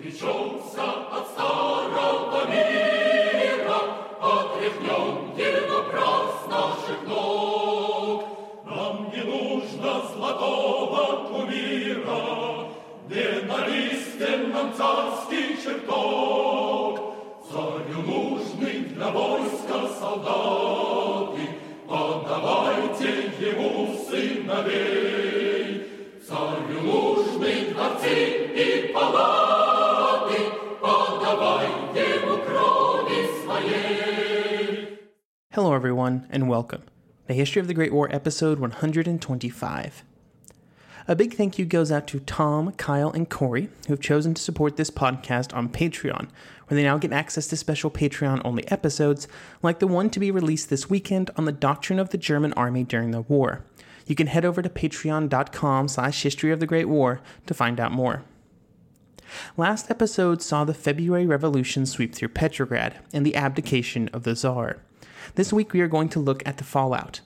отречемся от старого мира, отряхнем его прах с наших ног. Нам не нужно золотого кумира, ненавистен нам царский чертог. Царю нужны для войска солдаты, подавайте ему сыновей. Царю нужны дворцы и палаты, Hello, everyone, and welcome. The History of the Great War, episode 125. A big thank you goes out to Tom, Kyle, and Corey, who have chosen to support this podcast on Patreon, where they now get access to special Patreon only episodes, like the one to be released this weekend on the doctrine of the German army during the war. You can head over to patreon.com slash history of the Great War to find out more. Last episode saw the February Revolution sweep through Petrograd and the abdication of the Tsar. This week we are going to look at the fallout.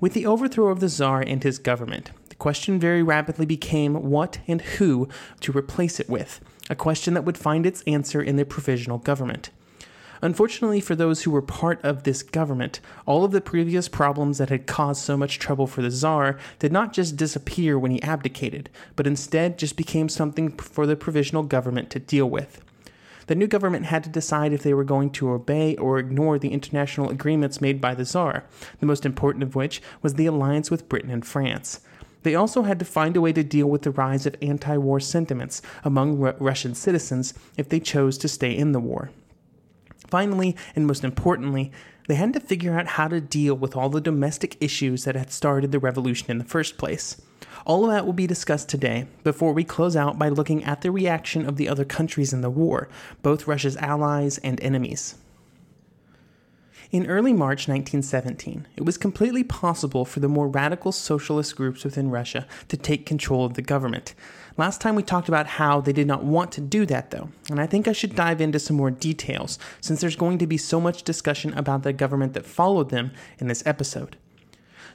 With the overthrow of the Tsar and his government, the question very rapidly became what and who to replace it with, a question that would find its answer in the provisional government. Unfortunately for those who were part of this government, all of the previous problems that had caused so much trouble for the Tsar did not just disappear when he abdicated, but instead just became something for the provisional government to deal with. The new government had to decide if they were going to obey or ignore the international agreements made by the Tsar, the most important of which was the alliance with Britain and France. They also had to find a way to deal with the rise of anti war sentiments among Ru- Russian citizens if they chose to stay in the war. Finally, and most importantly, they had to figure out how to deal with all the domestic issues that had started the revolution in the first place. All of that will be discussed today before we close out by looking at the reaction of the other countries in the war, both Russia's allies and enemies. In early March 1917, it was completely possible for the more radical socialist groups within Russia to take control of the government. Last time we talked about how they did not want to do that, though, and I think I should dive into some more details since there's going to be so much discussion about the government that followed them in this episode.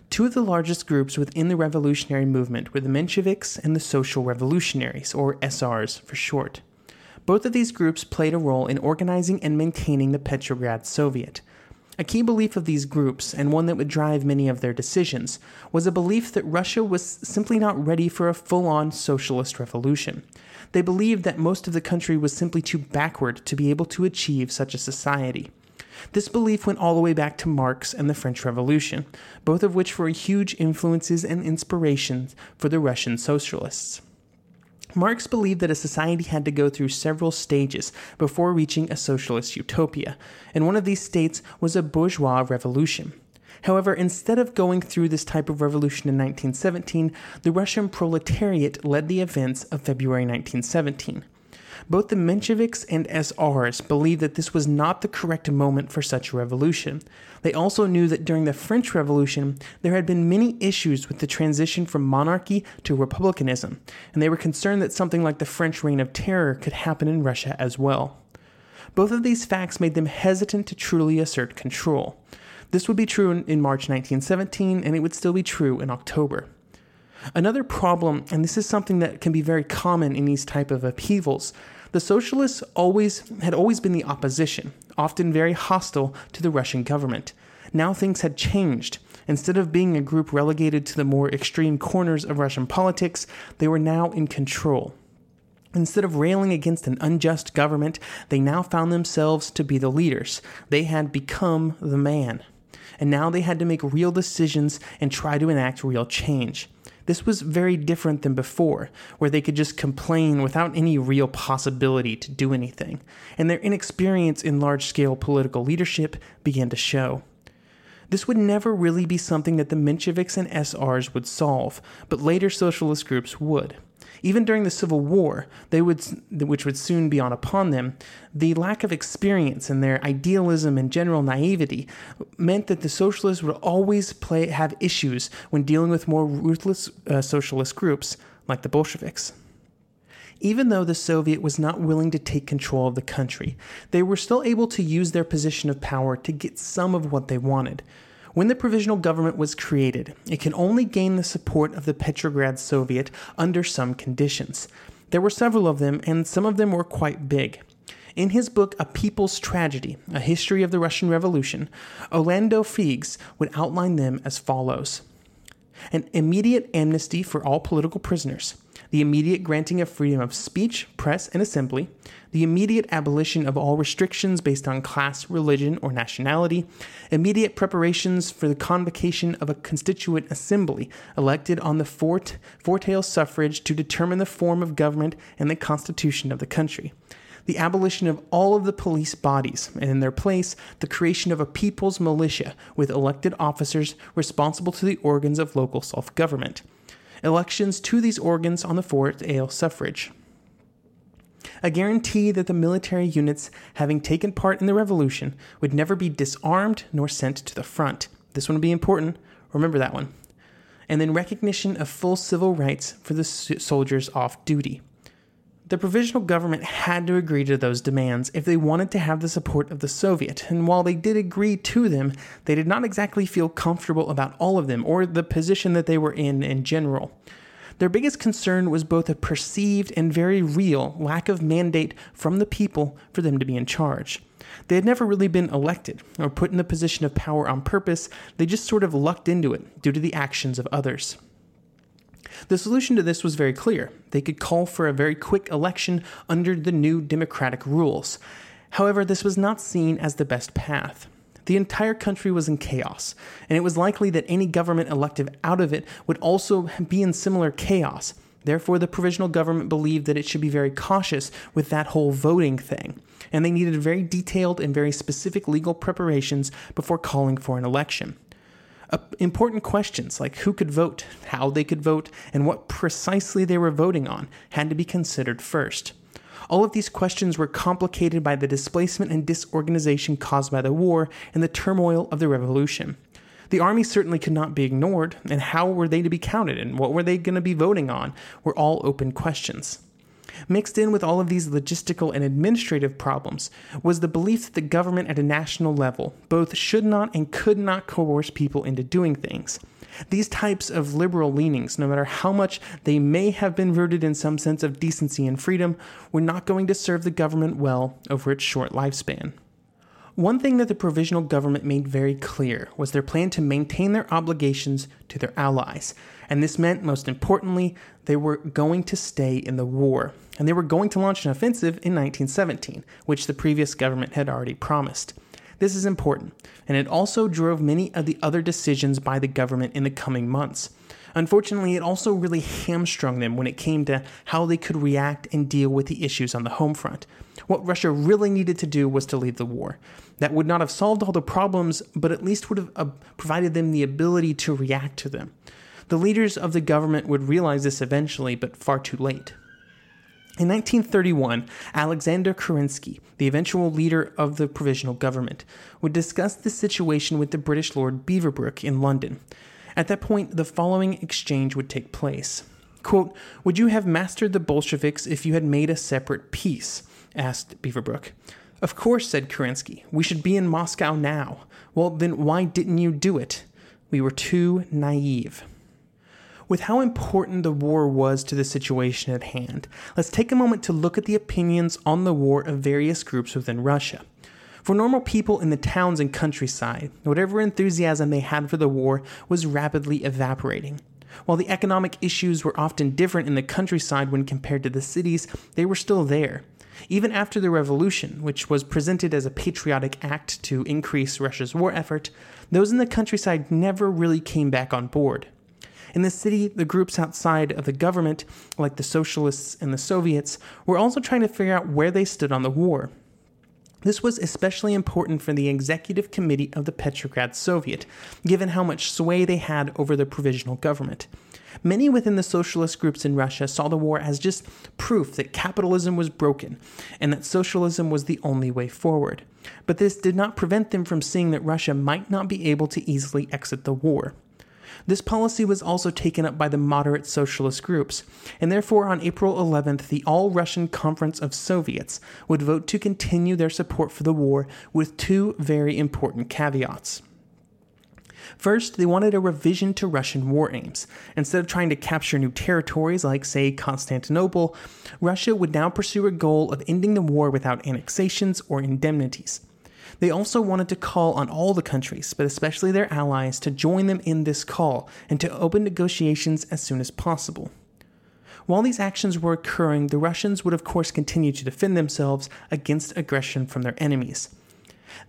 Two of the largest groups within the revolutionary movement were the Mensheviks and the Social Revolutionaries, or SRs for short. Both of these groups played a role in organizing and maintaining the Petrograd Soviet. A key belief of these groups, and one that would drive many of their decisions, was a belief that Russia was simply not ready for a full on socialist revolution. They believed that most of the country was simply too backward to be able to achieve such a society. This belief went all the way back to Marx and the French Revolution, both of which were huge influences and inspirations for the Russian socialists. Marx believed that a society had to go through several stages before reaching a socialist utopia, and one of these states was a bourgeois revolution. However, instead of going through this type of revolution in 1917, the Russian proletariat led the events of February 1917. Both the Mensheviks and SRs believed that this was not the correct moment for such a revolution. They also knew that during the French Revolution, there had been many issues with the transition from monarchy to republicanism, and they were concerned that something like the French Reign of Terror could happen in Russia as well. Both of these facts made them hesitant to truly assert control. This would be true in, March 1917, and it would still be true in October. Another problem, and this is something that can be very common in these type of upheavals, the socialists always had always been the opposition, often very hostile to the Russian government. Now things had changed. Instead of being a group relegated to the more extreme corners of Russian politics, they were now in control. Instead of railing against an unjust government, they now found themselves to be the leaders. They had become the man. And now they had to make real decisions and try to enact real change. This was very different than before, where they could just complain without any real possibility to do anything, and their inexperience in large scale political leadership began to show. This would never really be something that the Mensheviks and SRs would solve, but later socialist groups would. Even during the Civil War, they would, which would soon be on upon them, the lack of experience and their idealism and general naivety meant that the socialists would always play, have issues when dealing with more ruthless uh, socialist groups like the Bolsheviks. Even though the Soviet was not willing to take control of the country, they were still able to use their position of power to get some of what they wanted. When the provisional government was created, it can only gain the support of the Petrograd Soviet under some conditions. There were several of them, and some of them were quite big. In his book, A People's Tragedy A History of the Russian Revolution, Orlando Figes would outline them as follows An immediate amnesty for all political prisoners, the immediate granting of freedom of speech, press, and assembly, the immediate abolition of all restrictions based on class, religion, or nationality, immediate preparations for the convocation of a constituent assembly elected on the fort, four-tail suffrage to determine the form of government and the constitution of the country the abolition of all of the police bodies, and in their place, the creation of a people's militia with elected officers responsible to the organs of local self government. Elections to these organs on the four-tail suffrage. A guarantee that the military units having taken part in the revolution would never be disarmed nor sent to the front. This one would be important. Remember that one. And then recognition of full civil rights for the soldiers off duty. The provisional government had to agree to those demands if they wanted to have the support of the Soviet, and while they did agree to them, they did not exactly feel comfortable about all of them or the position that they were in in general. Their biggest concern was both a perceived and very real lack of mandate from the people for them to be in charge. They had never really been elected or put in the position of power on purpose, they just sort of lucked into it due to the actions of others. The solution to this was very clear. They could call for a very quick election under the new democratic rules. However, this was not seen as the best path. The entire country was in chaos, and it was likely that any government elected out of it would also be in similar chaos. Therefore, the provisional government believed that it should be very cautious with that whole voting thing, and they needed very detailed and very specific legal preparations before calling for an election. Important questions like who could vote, how they could vote, and what precisely they were voting on had to be considered first. All of these questions were complicated by the displacement and disorganization caused by the war and the turmoil of the revolution. The army certainly could not be ignored, and how were they to be counted and what were they going to be voting on were all open questions. Mixed in with all of these logistical and administrative problems was the belief that the government at a national level both should not and could not coerce people into doing things. These types of liberal leanings, no matter how much they may have been rooted in some sense of decency and freedom, were not going to serve the government well over its short lifespan. One thing that the provisional government made very clear was their plan to maintain their obligations to their allies, and this meant, most importantly, they were going to stay in the war, and they were going to launch an offensive in 1917, which the previous government had already promised. This is important, and it also drove many of the other decisions by the government in the coming months. Unfortunately, it also really hamstrung them when it came to how they could react and deal with the issues on the home front. What Russia really needed to do was to leave the war. That would not have solved all the problems, but at least would have uh, provided them the ability to react to them. The leaders of the government would realize this eventually, but far too late. In 1931, Alexander Kerensky, the eventual leader of the provisional government, would discuss the situation with the British Lord Beaverbrook in London. At that point, the following exchange would take place. Quote, Would you have mastered the Bolsheviks if you had made a separate peace? asked Beaverbrook. Of course, said Kerensky. We should be in Moscow now. Well, then why didn't you do it? We were too naive. With how important the war was to the situation at hand, let's take a moment to look at the opinions on the war of various groups within Russia. For normal people in the towns and countryside, whatever enthusiasm they had for the war was rapidly evaporating. While the economic issues were often different in the countryside when compared to the cities, they were still there. Even after the revolution, which was presented as a patriotic act to increase Russia's war effort, those in the countryside never really came back on board. In the city, the groups outside of the government, like the Socialists and the Soviets, were also trying to figure out where they stood on the war. This was especially important for the executive committee of the Petrograd Soviet, given how much sway they had over the provisional government. Many within the socialist groups in Russia saw the war as just proof that capitalism was broken and that socialism was the only way forward. But this did not prevent them from seeing that Russia might not be able to easily exit the war. This policy was also taken up by the moderate socialist groups, and therefore on April 11th, the All Russian Conference of Soviets would vote to continue their support for the war with two very important caveats. First, they wanted a revision to Russian war aims. Instead of trying to capture new territories like, say, Constantinople, Russia would now pursue a goal of ending the war without annexations or indemnities. They also wanted to call on all the countries, but especially their allies, to join them in this call and to open negotiations as soon as possible. While these actions were occurring, the Russians would of course continue to defend themselves against aggression from their enemies.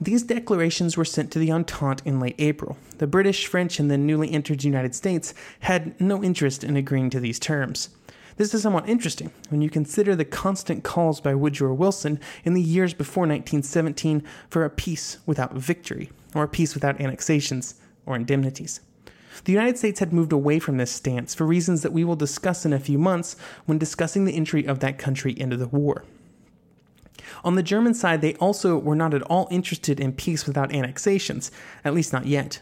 These declarations were sent to the Entente in late April. The British, French, and the newly entered United States had no interest in agreeing to these terms. This is somewhat interesting when you consider the constant calls by Woodrow Wilson in the years before 1917 for a peace without victory, or a peace without annexations or indemnities. The United States had moved away from this stance for reasons that we will discuss in a few months when discussing the entry of that country into the war. On the German side, they also were not at all interested in peace without annexations, at least not yet.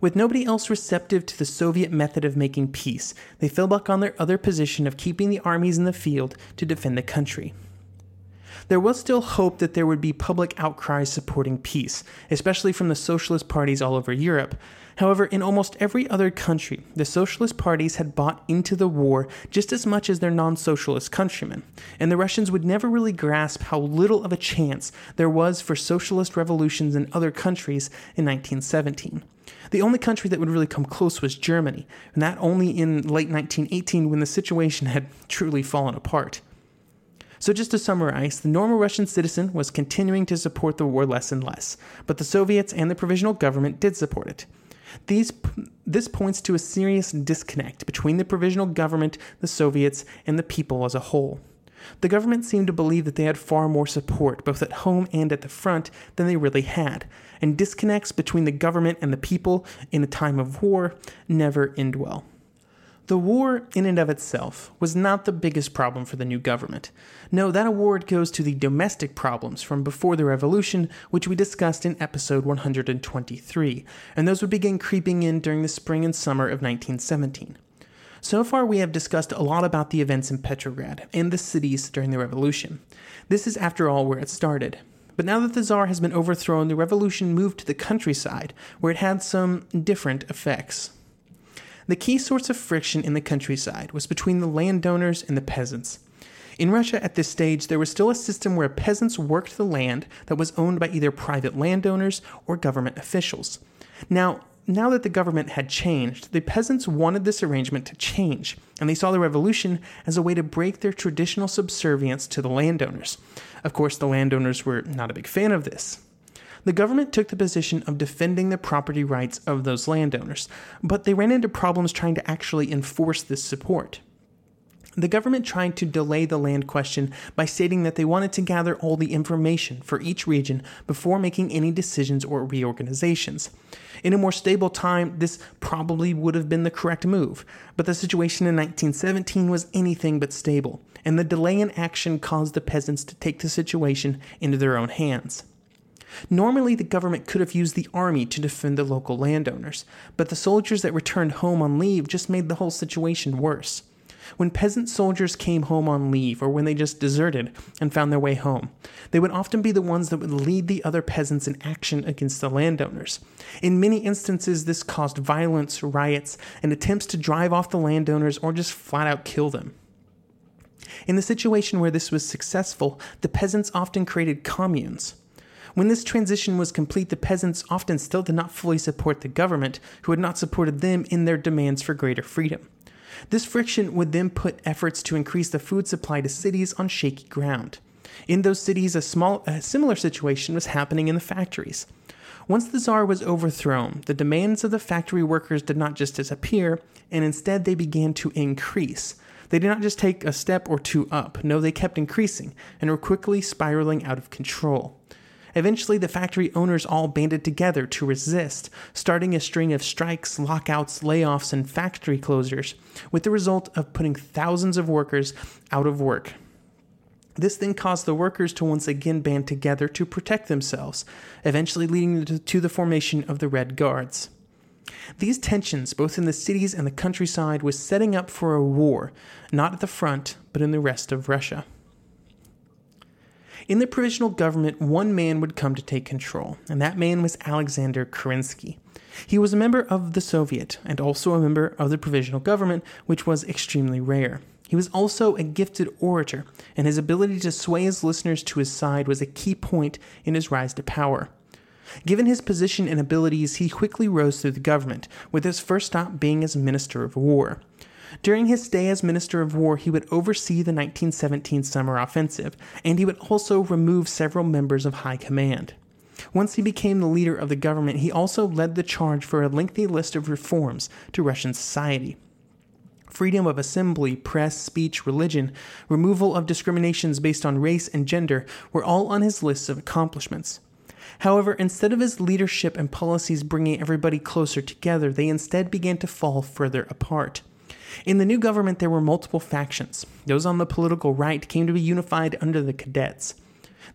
With nobody else receptive to the Soviet method of making peace, they fell back on their other position of keeping the armies in the field to defend the country. There was still hope that there would be public outcries supporting peace, especially from the socialist parties all over Europe. However, in almost every other country, the socialist parties had bought into the war just as much as their non socialist countrymen, and the Russians would never really grasp how little of a chance there was for socialist revolutions in other countries in 1917. The only country that would really come close was Germany, and that only in late 1918 when the situation had truly fallen apart. So, just to summarize, the normal Russian citizen was continuing to support the war less and less, but the Soviets and the provisional government did support it. These, this points to a serious disconnect between the provisional government, the Soviets, and the people as a whole. The government seemed to believe that they had far more support, both at home and at the front, than they really had, and disconnects between the government and the people in a time of war never end well. The war, in and of itself, was not the biggest problem for the new government. No, that award goes to the domestic problems from before the revolution, which we discussed in episode 123, and those would begin creeping in during the spring and summer of 1917. So far, we have discussed a lot about the events in Petrograd and the cities during the revolution. This is, after all, where it started. But now that the Tsar has been overthrown, the revolution moved to the countryside, where it had some different effects. The key source of friction in the countryside was between the landowners and the peasants. In Russia at this stage, there was still a system where peasants worked the land that was owned by either private landowners or government officials. Now, now that the government had changed, the peasants wanted this arrangement to change, and they saw the revolution as a way to break their traditional subservience to the landowners. Of course, the landowners were not a big fan of this the government took the position of defending the property rights of those landowners, but they ran into problems trying to actually enforce this support. The government tried to delay the land question by stating that they wanted to gather all the information for each region before making any decisions or reorganizations. In a more stable time, this probably would have been the correct move, but the situation in 1917 was anything but stable, and the delay in action caused the peasants to take the situation into their own hands. Normally, the government could have used the army to defend the local landowners, but the soldiers that returned home on leave just made the whole situation worse. When peasant soldiers came home on leave, or when they just deserted and found their way home, they would often be the ones that would lead the other peasants in action against the landowners. In many instances, this caused violence, riots, and attempts to drive off the landowners or just flat out kill them. In the situation where this was successful, the peasants often created communes. When this transition was complete, the peasants often still did not fully support the government, who had not supported them in their demands for greater freedom. This friction would then put efforts to increase the food supply to cities on shaky ground. In those cities, a, small, a similar situation was happening in the factories. Once the Tsar was overthrown, the demands of the factory workers did not just disappear, and instead they began to increase. They did not just take a step or two up, no, they kept increasing and were quickly spiraling out of control. Eventually, the factory owners all banded together to resist, starting a string of strikes, lockouts, layoffs, and factory closures, with the result of putting thousands of workers out of work. This then caused the workers to once again band together to protect themselves, eventually leading to the formation of the Red Guards. These tensions, both in the cities and the countryside, was setting up for a war, not at the front, but in the rest of Russia. In the provisional government, one man would come to take control, and that man was Alexander Kerensky. He was a member of the Soviet and also a member of the provisional government, which was extremely rare. He was also a gifted orator, and his ability to sway his listeners to his side was a key point in his rise to power. Given his position and abilities, he quickly rose through the government, with his first stop being as Minister of War. During his stay as Minister of War, he would oversee the 1917 summer offensive, and he would also remove several members of high command. Once he became the leader of the government, he also led the charge for a lengthy list of reforms to Russian society. Freedom of assembly, press, speech, religion, removal of discriminations based on race and gender were all on his list of accomplishments. However, instead of his leadership and policies bringing everybody closer together, they instead began to fall further apart. In the new government, there were multiple factions. Those on the political right came to be unified under the cadets.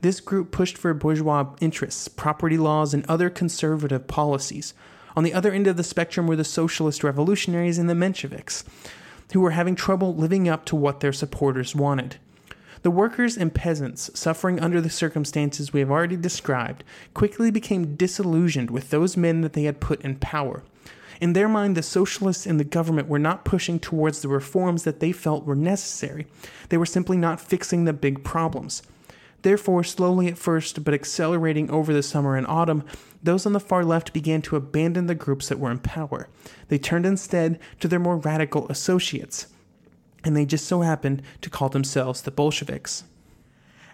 This group pushed for bourgeois interests, property laws, and other conservative policies. On the other end of the spectrum were the socialist revolutionaries and the Mensheviks, who were having trouble living up to what their supporters wanted. The workers and peasants, suffering under the circumstances we have already described, quickly became disillusioned with those men that they had put in power. In their mind, the socialists in the government were not pushing towards the reforms that they felt were necessary. They were simply not fixing the big problems. Therefore, slowly at first, but accelerating over the summer and autumn, those on the far left began to abandon the groups that were in power. They turned instead to their more radical associates, and they just so happened to call themselves the Bolsheviks.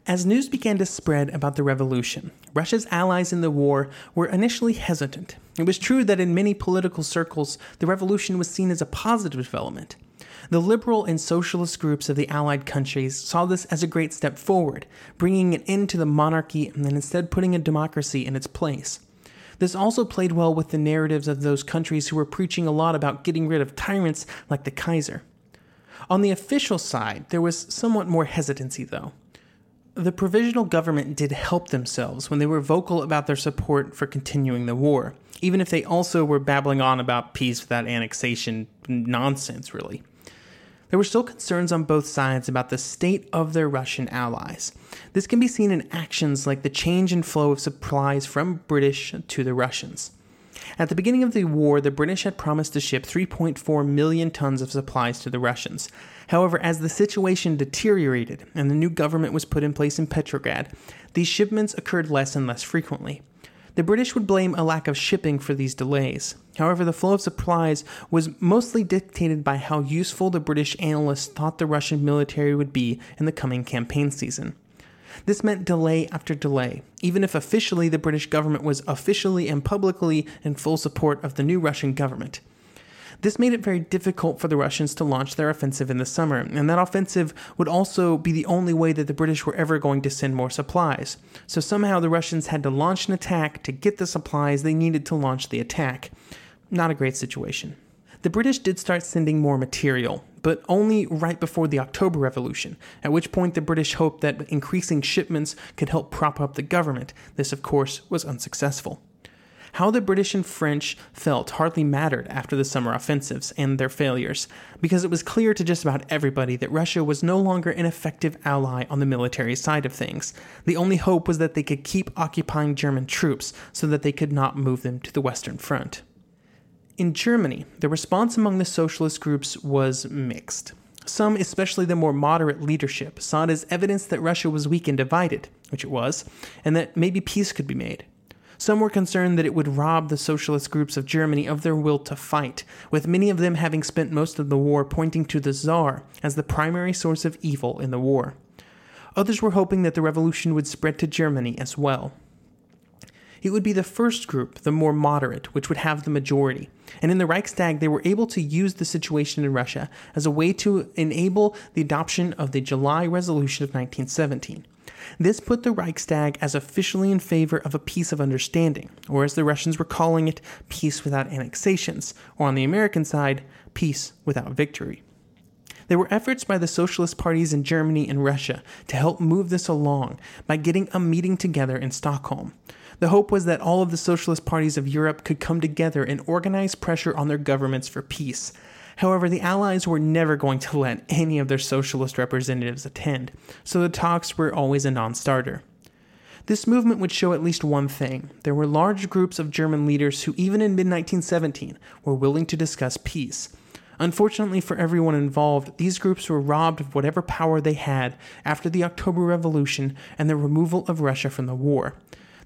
As news began to spread about the revolution, Russia's allies in the war were initially hesitant. It was true that in many political circles, the revolution was seen as a positive development. The liberal and socialist groups of the Allied countries saw this as a great step forward, bringing an end to the monarchy and then instead putting a democracy in its place. This also played well with the narratives of those countries who were preaching a lot about getting rid of tyrants like the Kaiser. On the official side, there was somewhat more hesitancy, though. The provisional government did help themselves when they were vocal about their support for continuing the war, even if they also were babbling on about peace without annexation nonsense, really. There were still concerns on both sides about the state of their Russian allies. This can be seen in actions like the change in flow of supplies from British to the Russians. At the beginning of the war, the British had promised to ship 3.4 million tons of supplies to the Russians. However, as the situation deteriorated and the new government was put in place in Petrograd, these shipments occurred less and less frequently. The British would blame a lack of shipping for these delays. However, the flow of supplies was mostly dictated by how useful the British analysts thought the Russian military would be in the coming campaign season. This meant delay after delay, even if officially the British government was officially and publicly in full support of the new Russian government. This made it very difficult for the Russians to launch their offensive in the summer, and that offensive would also be the only way that the British were ever going to send more supplies. So somehow the Russians had to launch an attack to get the supplies they needed to launch the attack. Not a great situation. The British did start sending more material, but only right before the October Revolution, at which point the British hoped that increasing shipments could help prop up the government. This, of course, was unsuccessful. How the British and French felt hardly mattered after the summer offensives and their failures, because it was clear to just about everybody that Russia was no longer an effective ally on the military side of things. The only hope was that they could keep occupying German troops so that they could not move them to the Western Front. In Germany, the response among the socialist groups was mixed. Some, especially the more moderate leadership, saw it as evidence that Russia was weak and divided, which it was, and that maybe peace could be made. Some were concerned that it would rob the socialist groups of Germany of their will to fight, with many of them having spent most of the war pointing to the Tsar as the primary source of evil in the war. Others were hoping that the revolution would spread to Germany as well. It would be the first group, the more moderate, which would have the majority. And in the Reichstag, they were able to use the situation in Russia as a way to enable the adoption of the July Resolution of 1917. This put the Reichstag as officially in favor of a peace of understanding, or as the Russians were calling it, peace without annexations, or on the American side, peace without victory. There were efforts by the socialist parties in Germany and Russia to help move this along by getting a meeting together in Stockholm. The hope was that all of the socialist parties of Europe could come together and organize pressure on their governments for peace. However, the Allies were never going to let any of their socialist representatives attend, so the talks were always a non starter. This movement would show at least one thing. There were large groups of German leaders who, even in mid 1917, were willing to discuss peace. Unfortunately for everyone involved, these groups were robbed of whatever power they had after the October Revolution and the removal of Russia from the war.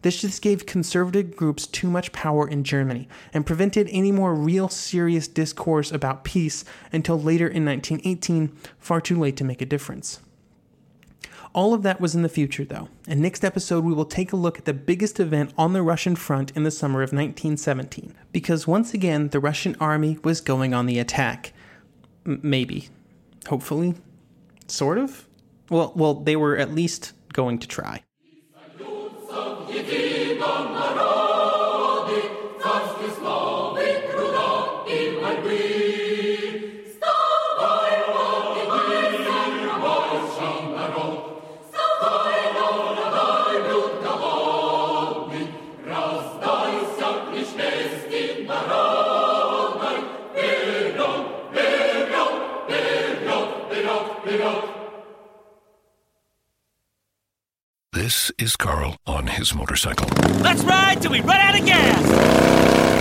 This just gave conservative groups too much power in Germany and prevented any more real serious discourse about peace until later in 1918, far too late to make a difference. All of that was in the future, though, and next episode we will take a look at the biggest event on the Russian front in the summer of 1917, because once again the Russian army was going on the attack. M- maybe. Hopefully. Sort of? Well, well, they were at least going to try. This is Carl on his motorcycle. Let's ride till we run out of gas!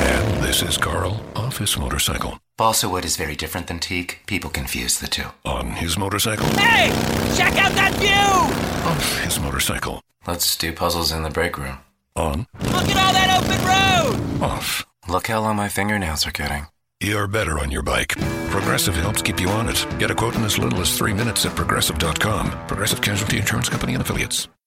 And this is Carl off his motorcycle. Balsa wood is very different than teak. People confuse the two. On his motorcycle. Hey! Check out that view! Off his motorcycle. Let's do puzzles in the break room. On. Look at all that open road! Off. Look how long my fingernails are getting. You're better on your bike. Progressive helps keep you on it. Get a quote in as little as three minutes at progressive.com. Progressive Casualty Insurance Company and Affiliates.